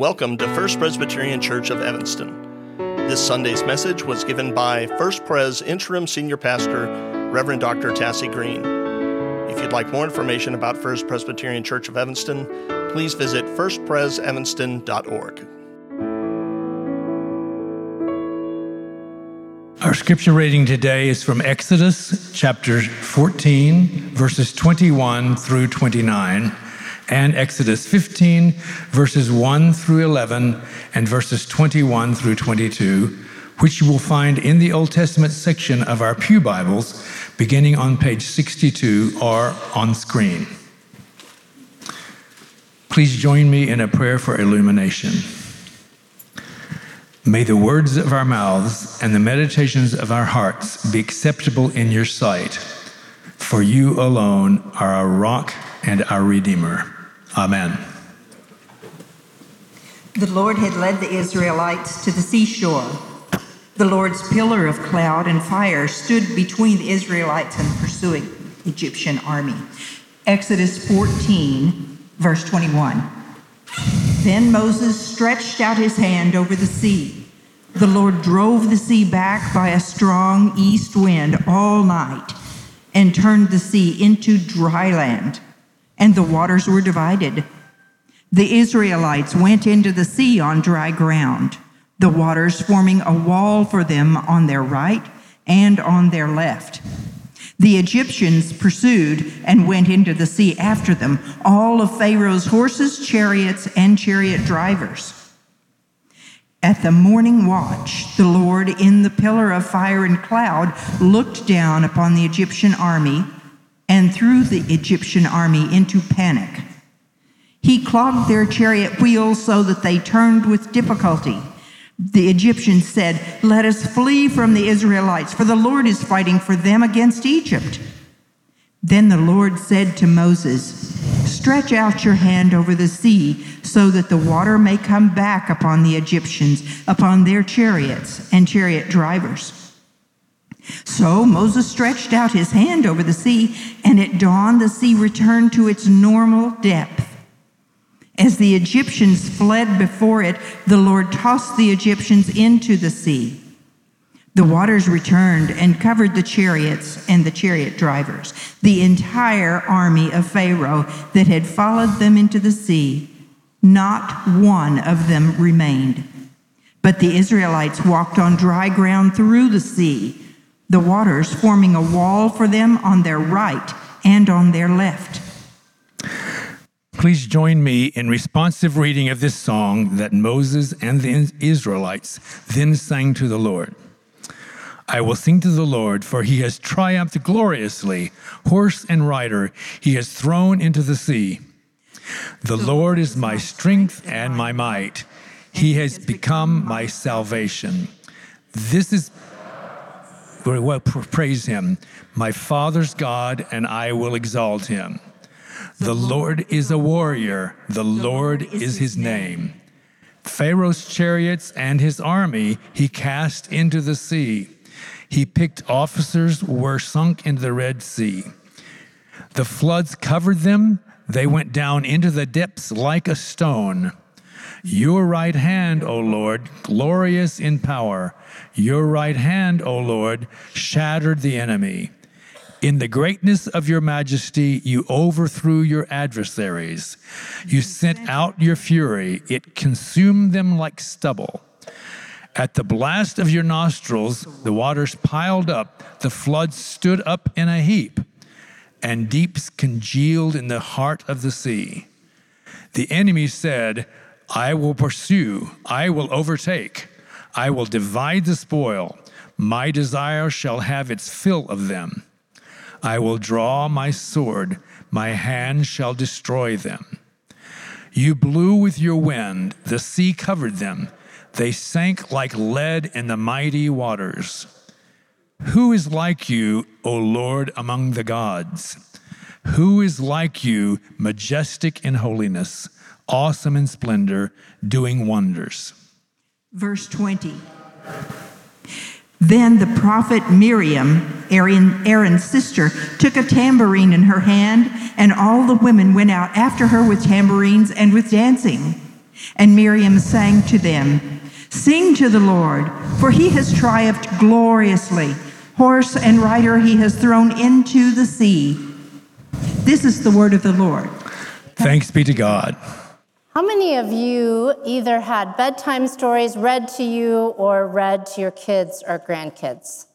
Welcome to First Presbyterian Church of Evanston. This Sunday's message was given by First Pres Interim Senior Pastor, Reverend Dr. Tassie Green. If you'd like more information about First Presbyterian Church of Evanston, please visit firstpresevanston.org. Our scripture reading today is from Exodus chapter 14, verses 21 through 29, and Exodus 15, verses 1 through 11, and verses 21 through 22, which you will find in the Old Testament section of our Pew Bibles, beginning on page 62 or on screen. Please join me in a prayer for illumination. May the words of our mouths and the meditations of our hearts be acceptable in your sight, for you alone are our rock and our Redeemer. Amen. The Lord had led the Israelites to the seashore. The Lord's pillar of cloud and fire stood between the Israelites and the pursuing Egyptian army. Exodus 14, verse 21. Then Moses stretched out his hand over the sea. The Lord drove the sea back by a strong east wind all night and turned the sea into dry land, and the waters were divided. The Israelites went into the sea on dry ground, the waters forming a wall for them on their right and on their left. The Egyptians pursued and went into the sea after them, all of Pharaoh's horses, chariots, and chariot drivers. At the morning watch, the Lord, in the pillar of fire and cloud, looked down upon the Egyptian army and threw the Egyptian army into panic. He clogged their chariot wheels so that they turned with difficulty. The Egyptians said, Let us flee from the Israelites, for the Lord is fighting for them against Egypt. Then the Lord said to Moses, Stretch out your hand over the sea, so that the water may come back upon the Egyptians, upon their chariots and chariot drivers. So Moses stretched out his hand over the sea, and at dawn the sea returned to its normal depth. As the Egyptians fled before it, the Lord tossed the Egyptians into the sea. The waters returned and covered the chariots and the chariot drivers, the entire army of Pharaoh that had followed them into the sea. Not one of them remained. But the Israelites walked on dry ground through the sea, the waters forming a wall for them on their right and on their left. Please join me in responsive reading of this song that Moses and the Israelites then sang to the Lord. I will sing to the Lord, for he has triumphed gloriously. Horse and rider he has thrown into the sea. The Lord is my strength and my might. He has become my salvation. This is praise him, my father's God, and I will exalt him. The Lord is a warrior, the Lord is his name. Pharaoh's chariots and his army he cast into the sea. He picked officers were sunk into the Red Sea. The floods covered them, they went down into the depths like a stone. Your right hand, O Lord, glorious in power, your right hand, O Lord, shattered the enemy. In the greatness of your majesty, you overthrew your adversaries. You sent out your fury, it consumed them like stubble. At the blast of your nostrils, the waters piled up, the floods stood up in a heap, and deeps congealed in the heart of the sea. The enemy said, I will pursue, I will overtake, I will divide the spoil. My desire shall have its fill of them. I will draw my sword, my hand shall destroy them. You blew with your wind, the sea covered them. They sank like lead in the mighty waters. Who is like you, O Lord, among the gods? Who is like you, majestic in holiness, awesome in splendor, doing wonders? Verse 20. Then the prophet Miriam, Aaron, Aaron's sister, took a tambourine in her hand, and all the women went out after her with tambourines and with dancing. And Miriam sang to them, Sing to the Lord, for he has triumphed gloriously. Horse and rider he has thrown into the sea. This is the word of the Lord. Thanks be to God. How many of you either had bedtime stories read to you or read to your kids or grandkids?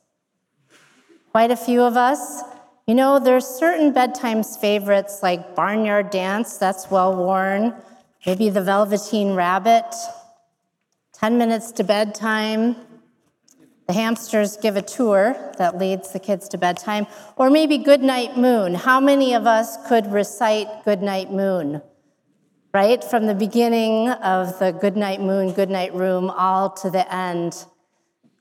Quite a few of us. You know, there's certain bedtime favorites like Barnyard Dance, that's well worn, maybe The Velveteen Rabbit, 10 Minutes to Bedtime, The Hamsters Give a Tour that leads the kids to bedtime, or maybe Goodnight Moon. How many of us could recite Goodnight Moon? Right? From the beginning of the Goodnight Moon, Goodnight Room, all to the end.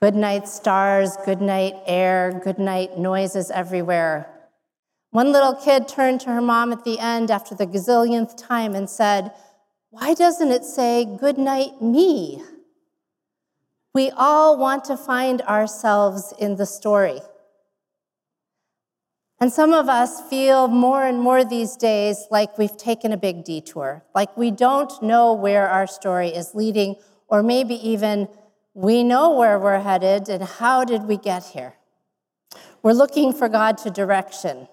Good night, stars, good night, air, good night, noises everywhere. One little kid turned to her mom at the end after the gazillionth time and said, Why doesn't it say, Good night, me? We all want to find ourselves in the story. And some of us feel more and more these days like we've taken a big detour, like we don't know where our story is leading, or maybe even we know where we're headed and how did we get here. We're looking for God to direction.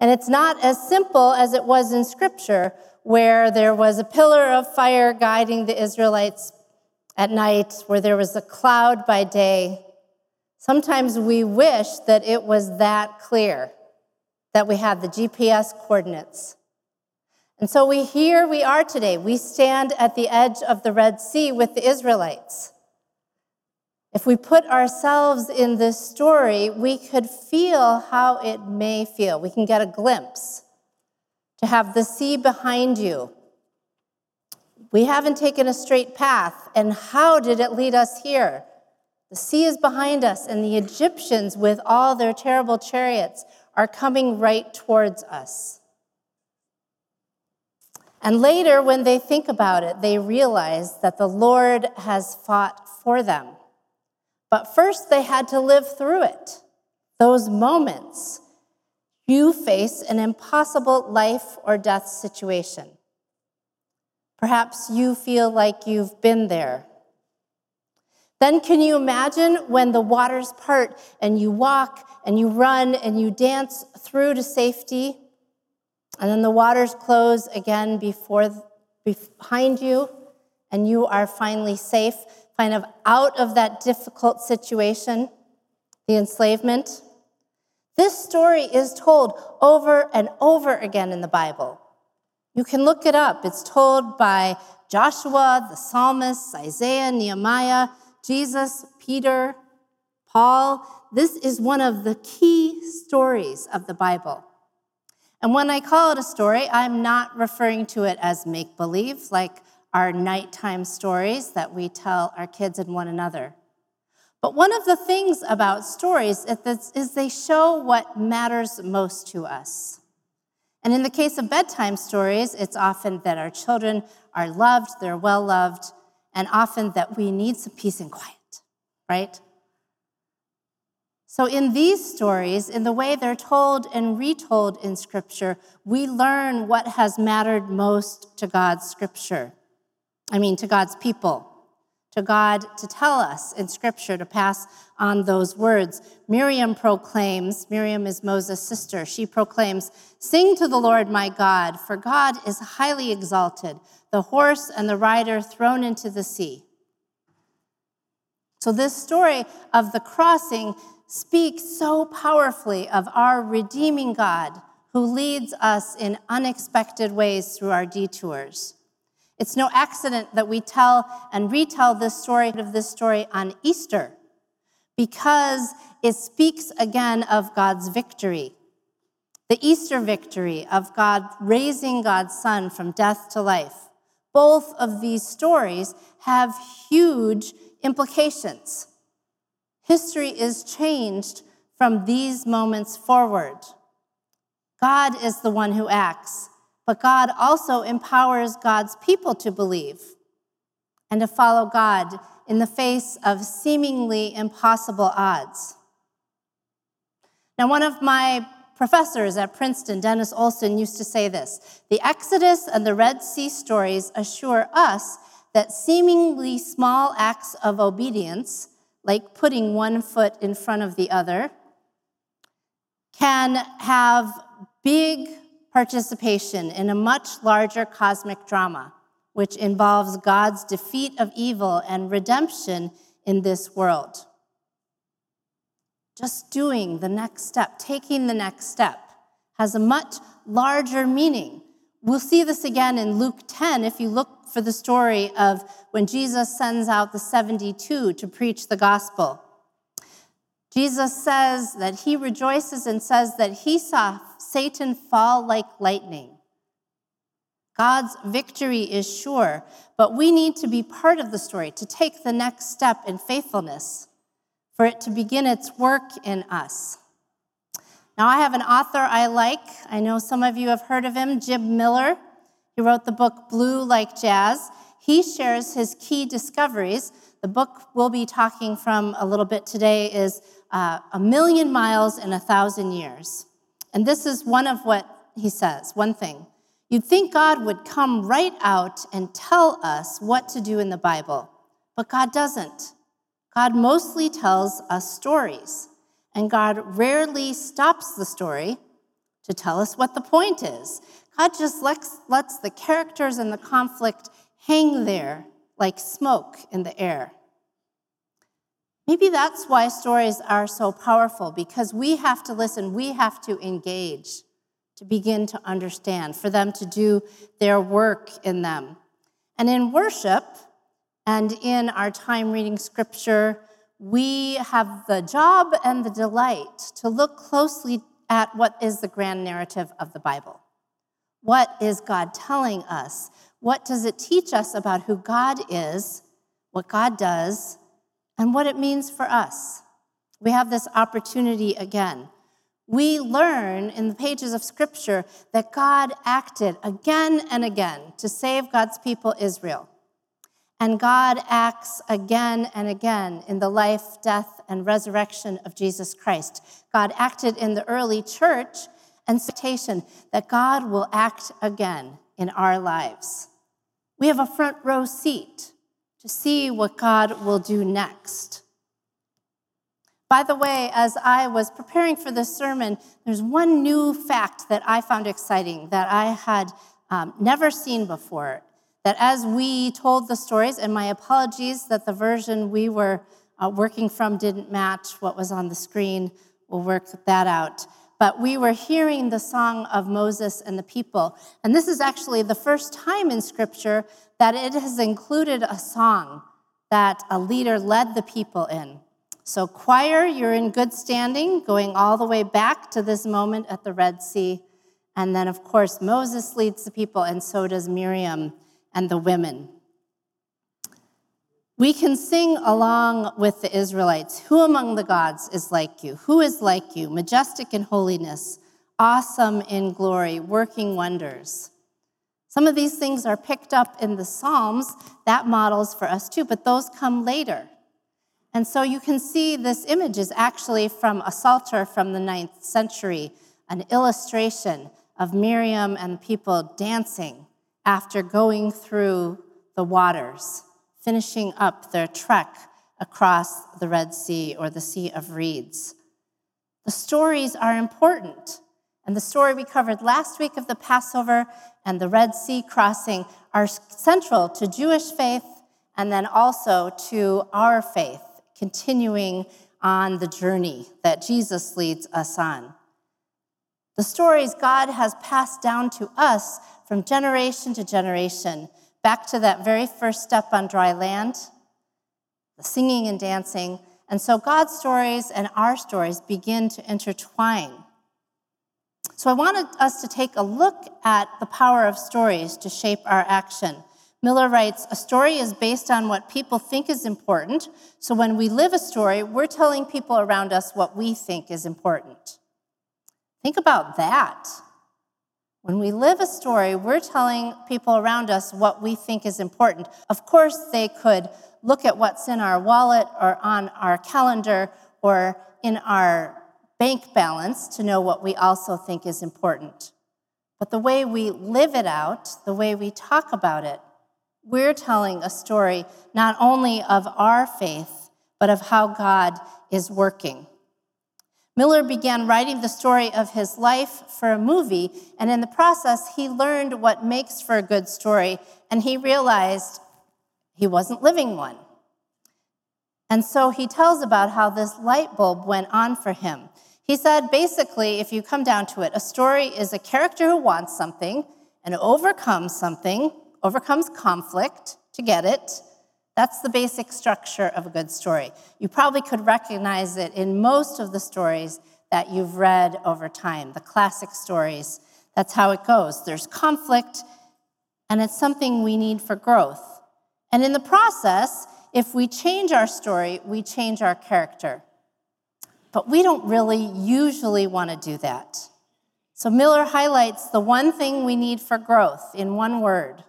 And it's not as simple as it was in Scripture, where there was a pillar of fire guiding the Israelites at night, where there was a cloud by day. Sometimes we wish that it was that clear, that we had the GPS coordinates. And so we here we are today. We stand at the edge of the Red Sea with the Israelites. If we put ourselves in this story, we could feel how it may feel. We can get a glimpse to have the sea behind you. We haven't taken a straight path, and how did it lead us here? The sea is behind us, and the Egyptians, with all their terrible chariots, are coming right towards us. And later, when they think about it, they realize that the Lord has fought for them. But first, they had to live through it. Those moments, you face an impossible life or death situation. Perhaps you feel like you've been there. Then, can you imagine when the waters part and you walk and you run and you dance through to safety, and then the waters close again before, behind you, and you are finally safe? kind of out of that difficult situation, the enslavement. This story is told over and over again in the Bible. You can look it up. It's told by Joshua, the psalmists, Isaiah, Nehemiah, Jesus, Peter, Paul. This is one of the key stories of the Bible. And when I call it a story, I'm not referring to it as make believe, like our nighttime stories that we tell our kids and one another. But one of the things about stories is they show what matters most to us. And in the case of bedtime stories, it's often that our children are loved, they're well loved, and often that we need some peace and quiet, right? So, in these stories, in the way they're told and retold in Scripture, we learn what has mattered most to God's Scripture. I mean, to God's people, to God to tell us in Scripture to pass on those words. Miriam proclaims, Miriam is Moses' sister, she proclaims, Sing to the Lord my God, for God is highly exalted, the horse and the rider thrown into the sea. So, this story of the crossing speaks so powerfully of our redeeming God who leads us in unexpected ways through our detours. It's no accident that we tell and retell this story of this story on Easter because it speaks again of God's victory. The Easter victory of God raising God's Son from death to life. Both of these stories have huge implications. History is changed from these moments forward. God is the one who acts, but God also empowers God's people to believe and to follow God in the face of seemingly impossible odds. Now, one of my professors at Princeton, Dennis Olson, used to say this The Exodus and the Red Sea stories assure us that seemingly small acts of obedience, like putting one foot in front of the other, can have big participation in a much larger cosmic drama, which involves God's defeat of evil and redemption in this world. Just doing the next step, taking the next step, has a much larger meaning. We'll see this again in Luke 10 if you look for the story of when Jesus sends out the 72 to preach the gospel. Jesus says that he rejoices and says that he saw Satan fall like lightning. God's victory is sure, but we need to be part of the story, to take the next step in faithfulness, for it to begin its work in us. Now, I have an author I like. I know some of you have heard of him, Jim Miller. He wrote the book Blue Like Jazz. He shares his key discoveries. The book we'll be talking from a little bit today is uh, A Million Miles in a Thousand Years. And this is one of what he says, one thing. You'd think God would come right out and tell us what to do in the Bible, but God doesn't. God mostly tells us stories, and God rarely stops the story to tell us what the point is. God just lets, lets the characters and the conflict hang there like smoke in the air. Maybe that's why stories are so powerful, because we have to listen, we have to engage to begin to understand, for them to do their work in them. And in worship and in our time reading scripture, we have the job and the delight to look closely at what is the grand narrative of the Bible. What is God telling us? What does it teach us about who God is, what God does, and what it means for us? We have this opportunity again we learn in the pages of Scripture that God acted again and again to save God's people, Israel. And God acts again and again in the life, death, and resurrection of Jesus Christ. God acted in the early church and expectation that God will act again in our lives. We have a front row seat to see what God will do next. By the way, as I was preparing for this sermon, there's one new fact that I found exciting that I had um, never seen before. That as we told the stories, and my apologies that the version we were uh, working from didn't match what was on the screen, we'll work that out. But we were hearing the song of Moses and the people. And this is actually the first time in Scripture that it has included a song that a leader led the people in. So, choir, you're in good standing, going all the way back to this moment at the Red Sea. And then, of course, Moses leads the people, and so does Miriam and the women. We can sing along with the Israelites Who among the gods is like you? Who is like you? Majestic in holiness, awesome in glory, working wonders. Some of these things are picked up in the Psalms. That models for us too, but those come later. And so you can see this image is actually from a psalter from the ninth century, an illustration of Miriam and the people dancing after going through the waters, finishing up their trek across the Red Sea or the Sea of Reeds. The stories are important. And the story we covered last week of the Passover and the Red Sea crossing are central to Jewish faith and then also to our faith continuing on the journey that Jesus leads us on. The stories God has passed down to us from generation to generation, back to that very first step on dry land, the singing and dancing. And so God's stories and our stories begin to intertwine. So I wanted us to take a look at the power of stories to shape our action. Miller writes A story is based on what people think is important. So when we live a story, we're telling people around us what we think is important. Think about that. When we live a story, we're telling people around us what we think is important. Of course, they could look at what's in our wallet or on our calendar or in our bank balance to know what we also think is important. But the way we live it out, the way we talk about it, we're telling a story not only of our faith, but of how God is working. Miller began writing the story of his life for a movie, and in the process, he learned what makes for a good story, and he realized he wasn't living one. And so he tells about how this light bulb went on for him. He said basically, if you come down to it, a story is a character who wants something and overcomes something, overcomes conflict to get it. That's the basic structure of a good story. You probably could recognize it in most of the stories that you've read over time, the classic stories. That's how it goes. There's conflict, and it's something we need for growth. And in the process, if we change our story, we change our character. But we don't really usually want to do that. So Miller highlights the one thing we need for growth in one word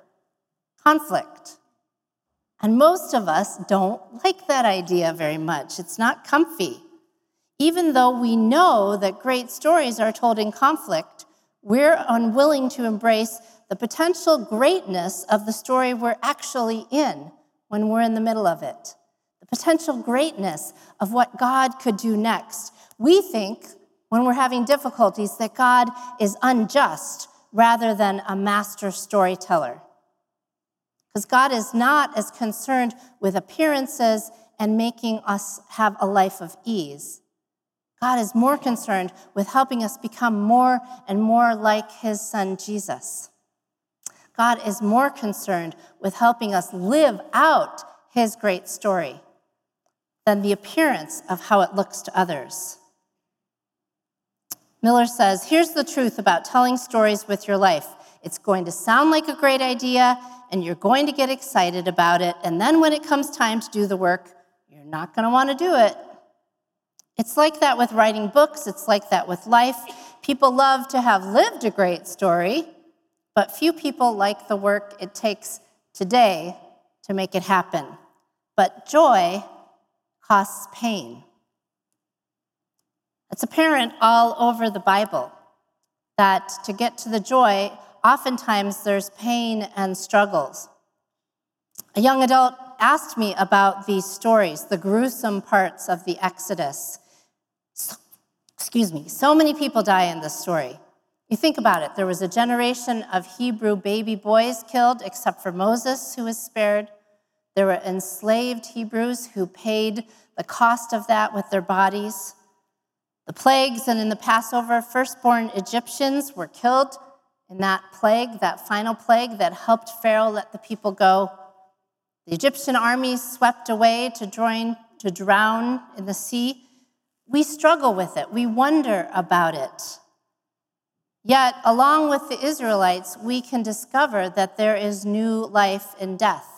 conflict. And most of us don't like that idea very much. It's not comfy. Even though we know that great stories are told in conflict, we're unwilling to embrace the potential greatness of the story we're actually in when we're in the middle of it potential greatness of what God could do next. We think when we're having difficulties that God is unjust rather than a master storyteller. Because God is not as concerned with appearances and making us have a life of ease. God is more concerned with helping us become more and more like his son Jesus. God is more concerned with helping us live out his great story than the appearance of how it looks to others. Miller says here's the truth about telling stories with your life it's going to sound like a great idea, and you're going to get excited about it. And then when it comes time to do the work, you're not going to want to do it. It's like that with writing books, it's like that with life. People love to have lived a great story, but few people like the work it takes today to make it happen. But joy costs pain. It's apparent all over the Bible that to get to the joy, oftentimes there's pain and struggles. A young adult asked me about these stories, the gruesome parts of the Exodus. Excuse me, so many people die in this story. You think about it, there was a generation of Hebrew baby boys killed, except for Moses, who was spared. There were enslaved Hebrews who paid the cost of that with their bodies. The plagues and in the Passover, firstborn Egyptians were killed in that plague, that final plague that helped Pharaoh let the people go. The Egyptian army swept away to, join, to drown in the sea. We struggle with it, we wonder about it. Yet, along with the Israelites, we can discover that there is new life in death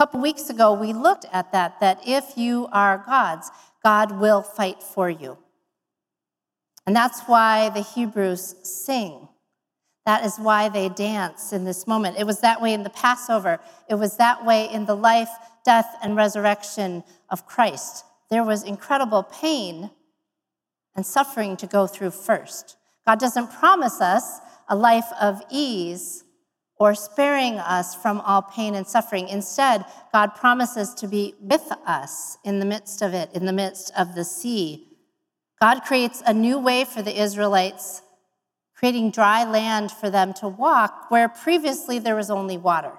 couple weeks ago, we looked at that, that if you are God's, God will fight for you. And that's why the Hebrews sing. That is why they dance in this moment. It was that way in the Passover. It was that way in the life, death, and resurrection of Christ. There was incredible pain and suffering to go through first. God doesn't promise us a life of ease or sparing us from all pain and suffering. Instead, God promises to be with us in the midst of it, in the midst of the sea. God creates a new way for the Israelites, creating dry land for them to walk where previously there was only water.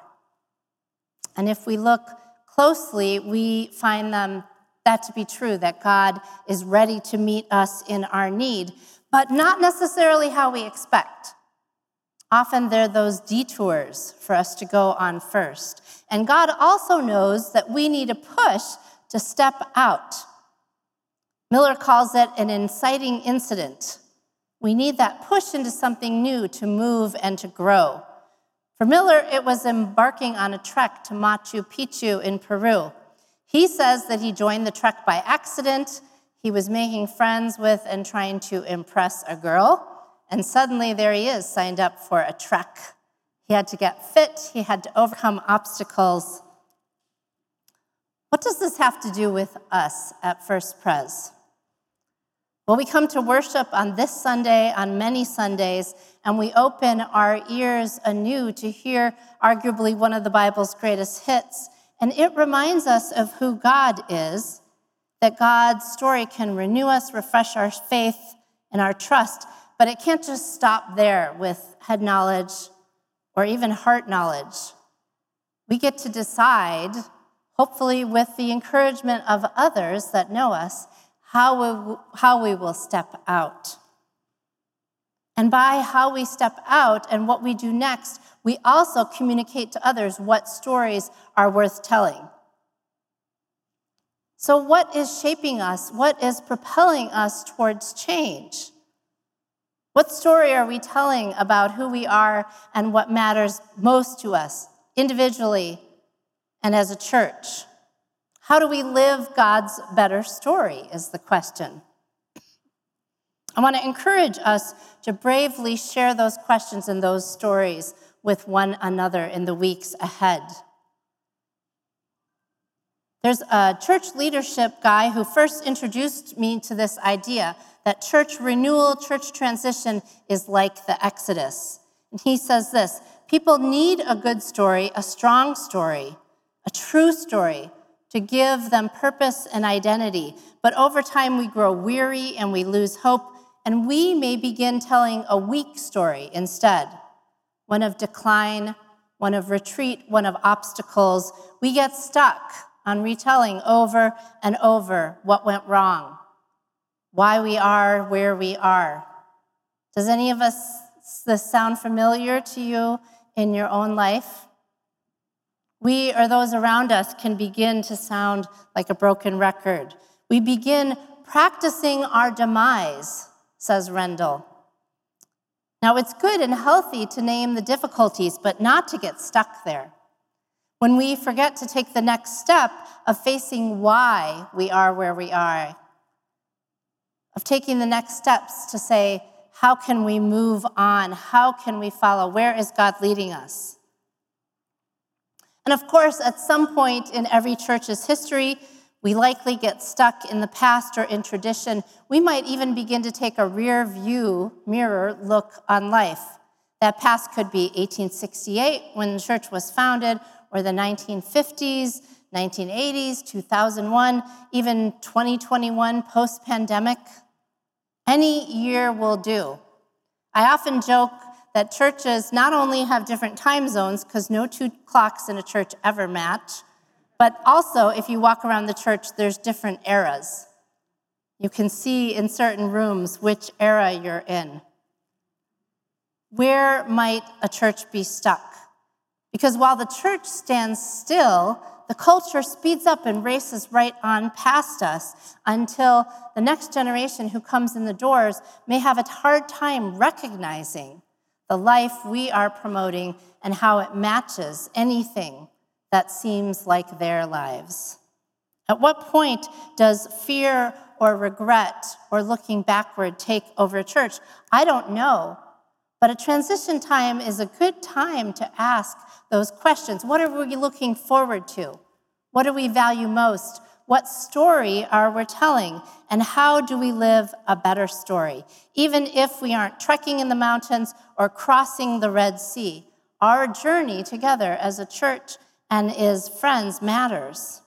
And if we look closely, we find them that to be true, that God is ready to meet us in our need, but not necessarily how we expect. Often there are those detours for us to go on first. And God also knows that we need a push to step out. Miller calls it an inciting incident. We need that push into something new to move and to grow. For Miller, it was embarking on a trek to Machu Picchu in Peru. He says that he joined the trek by accident. He was making friends with and trying to impress a girl. And suddenly there he is, signed up for a trek. He had to get fit, he had to overcome obstacles. What does this have to do with us at First Pres? Well, we come to worship on this Sunday, on many Sundays, and we open our ears anew to hear arguably one of the Bible's greatest hits. And it reminds us of who God is, that God's story can renew us, refresh our faith and our trust, but it can't just stop there with head knowledge or even heart knowledge. We get to decide, hopefully with the encouragement of others that know us, how we, how we will step out. And by how we step out and what we do next, we also communicate to others what stories are worth telling. So, what is shaping us? What is propelling us towards change? What story are we telling about who we are and what matters most to us, individually and as a church? How do we live God's better story? Is the question. I want to encourage us to bravely share those questions and those stories with one another in the weeks ahead. There's a church leadership guy who first introduced me to this idea that church renewal, church transition is like the Exodus. And he says this people need a good story, a strong story, a true story to give them purpose and identity. But over time, we grow weary and we lose hope, and we may begin telling a weak story instead one of decline, one of retreat, one of obstacles. We get stuck on retelling over and over what went wrong, why we are where we are. Does any of us this sound familiar to you in your own life? We or those around us can begin to sound like a broken record. We begin practicing our demise, says Rendle. Now, it's good and healthy to name the difficulties, but not to get stuck there. When we forget to take the next step of facing why we are where we are, of taking the next steps to say, how can we move on? How can we follow? Where is God leading us? And of course, at some point in every church's history, we likely get stuck in the past or in tradition. We might even begin to take a rear view mirror look on life. That past could be 1868 when the church was founded, or the 1950s, 1980s, 2001, even 2021 post pandemic. Any year will do. I often joke that churches not only have different time zones, because no two clocks in a church ever match, but also if you walk around the church, there's different eras. You can see in certain rooms which era you're in. Where might a church be stuck? Because while the church stands still, the culture speeds up and races right on past us until the next generation who comes in the doors may have a hard time recognizing the life we are promoting, and how it matches anything that seems like their lives. At what point does fear or regret or looking backward take over a church? I don't know. But a transition time is a good time to ask those questions. What are we looking forward to? What do we value most? What story are we telling? And how do we live a better story? Even if we aren't trekking in the mountains or crossing the Red Sea, our journey together as a church and as friends matters.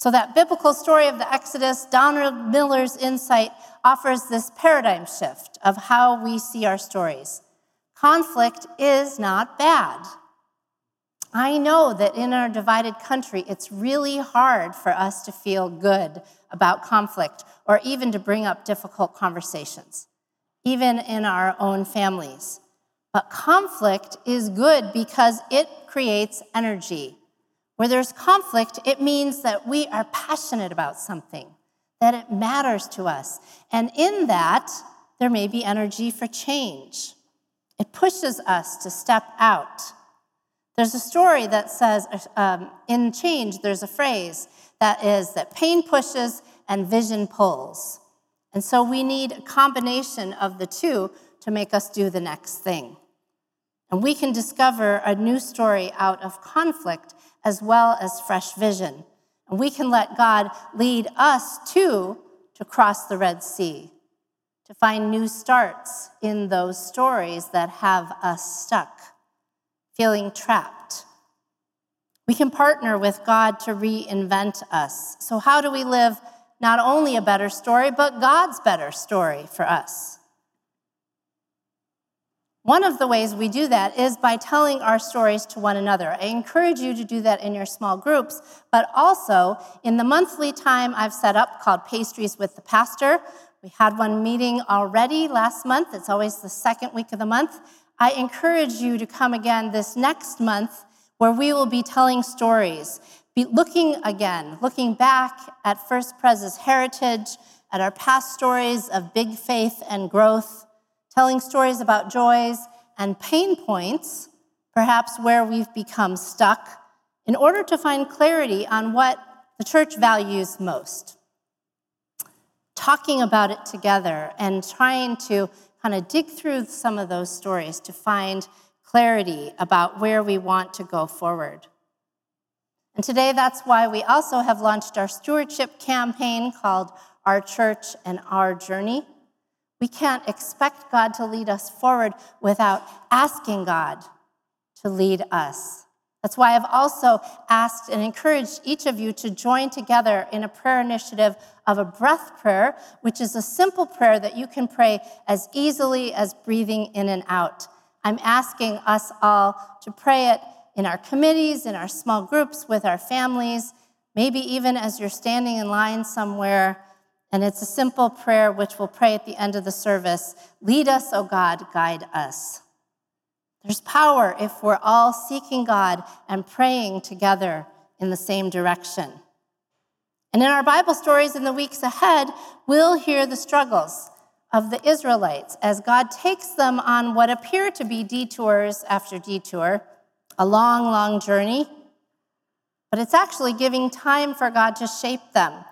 So, that biblical story of the Exodus, Donald Miller's insight offers this paradigm shift of how we see our stories. Conflict is not bad. I know that in our divided country, it's really hard for us to feel good about conflict or even to bring up difficult conversations, even in our own families. But conflict is good because it creates energy. Where there's conflict, it means that we are passionate about something, that it matters to us. And in that, there may be energy for change. It pushes us to step out there's a story that says um, in change, there's a phrase that is that pain pushes and vision pulls. And so we need a combination of the two to make us do the next thing. And we can discover a new story out of conflict as well as fresh vision. And we can let God lead us too to cross the Red Sea, to find new starts in those stories that have us stuck, feeling trapped. We can partner with God to reinvent us. So, how do we live not only a better story, but God's better story for us? One of the ways we do that is by telling our stories to one another. I encourage you to do that in your small groups, but also in the monthly time I've set up called Pastries with the Pastor. We had one meeting already last month. It's always the second week of the month. I encourage you to come again this next month where we will be telling stories, be looking again, looking back at First Pres's heritage, at our past stories of big faith and growth telling stories about joys and pain points, perhaps where we've become stuck, in order to find clarity on what the church values most. Talking about it together and trying to kind of dig through some of those stories to find clarity about where we want to go forward. And today, that's why we also have launched our stewardship campaign called Our Church and Our Journey. We can't expect God to lead us forward without asking God to lead us. That's why I've also asked and encouraged each of you to join together in a prayer initiative of a breath prayer, which is a simple prayer that you can pray as easily as breathing in and out. I'm asking us all to pray it in our committees, in our small groups, with our families, maybe even as you're standing in line somewhere and it's a simple prayer which we'll pray at the end of the service Lead us, O God, guide us. There's power if we're all seeking God and praying together in the same direction. And in our Bible stories in the weeks ahead, we'll hear the struggles of the Israelites as God takes them on what appear to be detours after detour, a long, long journey. But it's actually giving time for God to shape them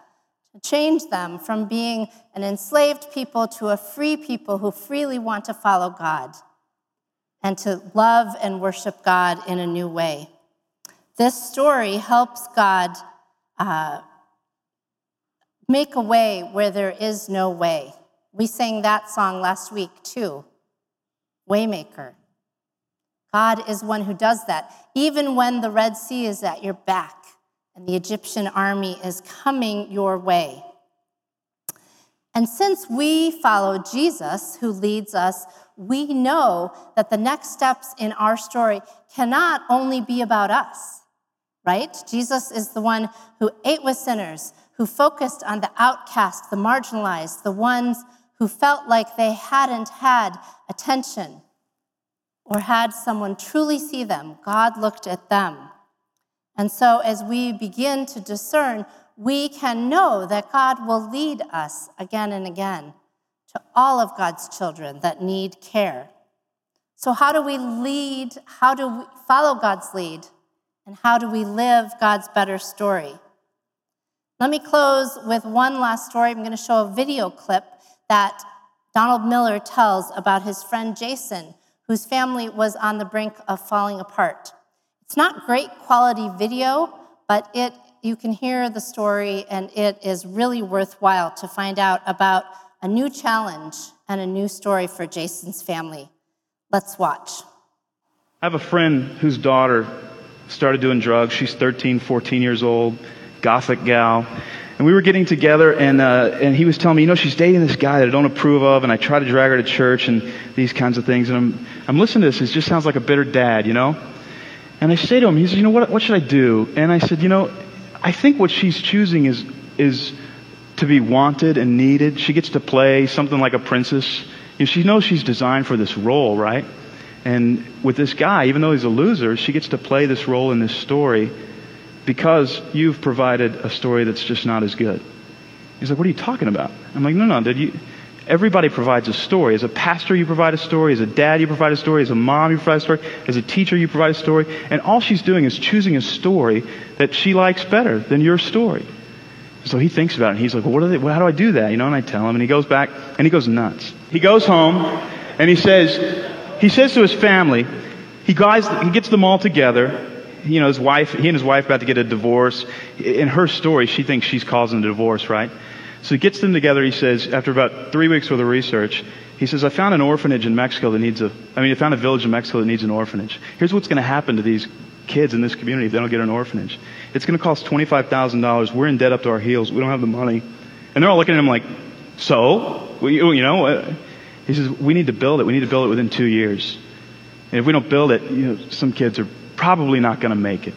change them from being an enslaved people to a free people who freely want to follow God and to love and worship God in a new way. This story helps God uh, make a way where there is no way. We sang that song last week too Waymaker. God is one who does that, even when the Red Sea is at your back and the Egyptian army is coming your way. And since we follow Jesus, who leads us, we know that the next steps in our story cannot only be about us, right? Jesus is the one who ate with sinners, who focused on the outcast, the marginalized, the ones who felt like they hadn't had attention or had someone truly see them. God looked at them. And so, as we begin to discern, we can know that God will lead us again and again to all of God's children that need care. So, how do we lead? How do we follow God's lead? And how do we live God's better story? Let me close with one last story. I'm going to show a video clip that Donald Miller tells about his friend Jason, whose family was on the brink of falling apart. It's not great quality video, but it you can hear the story and it is really worthwhile to find out about a new challenge and a new story for Jason's family. Let's watch. I have a friend whose daughter started doing drugs. She's 13, 14 years old, gothic gal. And we were getting together, and, uh, and he was telling me, you know, she's dating this guy that I don't approve of, and I try to drag her to church and these kinds of things. And I'm, I'm listening to this, it just sounds like a bitter dad, you know? And I say to him, he says, you know, what, what should I do? And I said, you know, I think what she's choosing is, is to be wanted and needed. She gets to play something like a princess. You know, she knows she's designed for this role, right? And with this guy, even though he's a loser, she gets to play this role in this story because you've provided a story that's just not as good. He's like, What are you talking about? I'm like, No, no, did you, Everybody provides a story. As a pastor, you provide a story. As a dad, you provide a story. As a mom, you provide a story. As a teacher, you provide a story. And all she's doing is choosing a story that she likes better than your story. So he thinks about it. And he's like, well, what are they, well, how do I do that? You know, and I tell him, and he goes back, and he goes nuts. He goes home, and he says, he says to his family, he, guys, he gets them all together. You know, his wife, he and his wife about to get a divorce. In her story, she thinks she's causing a divorce, right? So he gets them together. He says, after about three weeks worth of research, he says, I found an orphanage in Mexico that needs a, I mean, I found a village in Mexico that needs an orphanage. Here's what's going to happen to these kids in this community if they don't get an orphanage. It's going to cost $25,000. We're in debt up to our heels. We don't have the money. And they're all looking at him like, so? You know, uh, he says, we need to build it. We need to build it within two years. And if we don't build it, you know, some kids are probably not going to make it.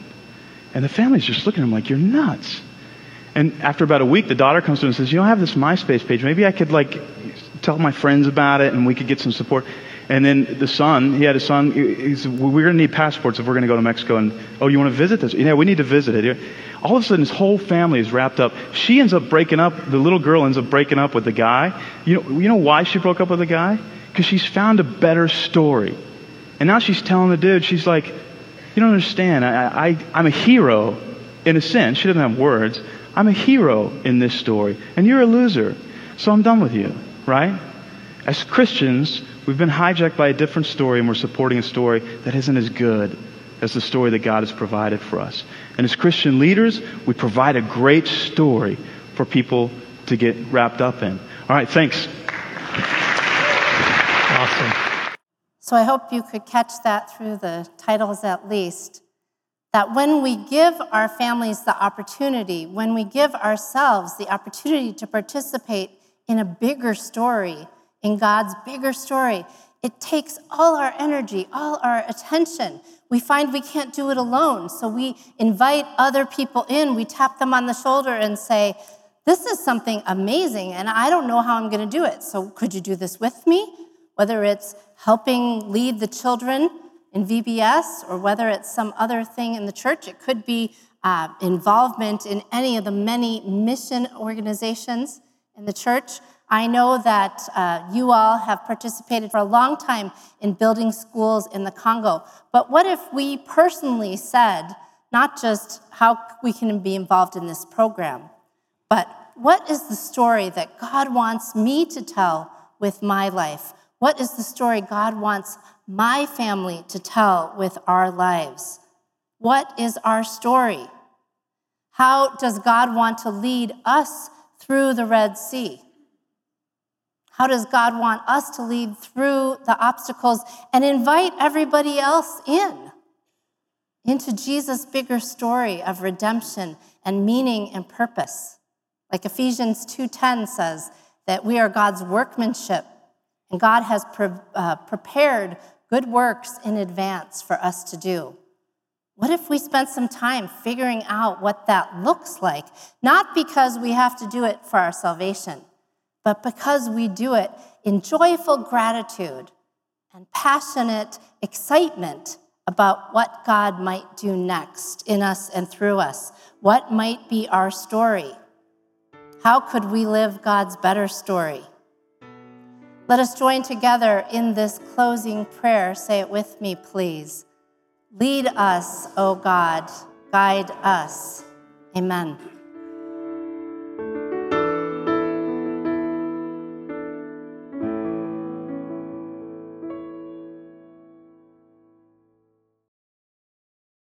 And the family's just looking at him like, you're nuts. And after about a week, the daughter comes to him and says, you know, I have this MySpace page. Maybe I could like tell my friends about it and we could get some support. And then the son, he had a son, he said, we're going to need passports if we're going to go to Mexico. And, oh, you want to visit this? Yeah, we need to visit it. All of a sudden, his whole family is wrapped up. She ends up breaking up, the little girl ends up breaking up with the guy. You know, you know why she broke up with the guy? Because she's found a better story. And now she's telling the dude, she's like, you don't understand. I, I, I'm a hero in a sense. She doesn't have words. I'm a hero in this story. And you're a loser. So I'm done with you, right? As Christians, we've been hijacked by a different story and we're supporting a story that isn't as good as the story that God has provided for us. And as Christian leaders, we provide a great story for people to get wrapped up in. All right, thanks. Awesome. So I hope you could catch that through the titles at least. That when we give our families the opportunity, when we give ourselves the opportunity to participate in a bigger story, in God's bigger story, it takes all our energy, all our attention. We find we can't do it alone. So we invite other people in. We tap them on the shoulder and say, This is something amazing, and I don't know how I'm going to do it. So could you do this with me? Whether it's helping lead the children in VBS or whether it's some other thing in the church, it could be uh, involvement in any of the many mission organizations in the church. I know that uh, you all have participated for a long time in building schools in the Congo. But what if we personally said, not just how we can be involved in this program, but what is the story that God wants me to tell with my life? What is the story God wants my family to tell with our lives? What is our story? How does God want to lead us through the Red Sea? How does God want us to lead through the obstacles and invite everybody else in? Into Jesus' bigger story of redemption and meaning and purpose. Like Ephesians 2:10 says that we are God's workmanship and God has pre- uh, prepared good works in advance for us to do. What if we spent some time figuring out what that looks like? Not because we have to do it for our salvation, but because we do it in joyful gratitude and passionate excitement about what God might do next in us and through us, what might be our story. How could we live God's better story? Let us join together in this closing prayer. Say it with me, please. Lead us, O God, guide us. Amen.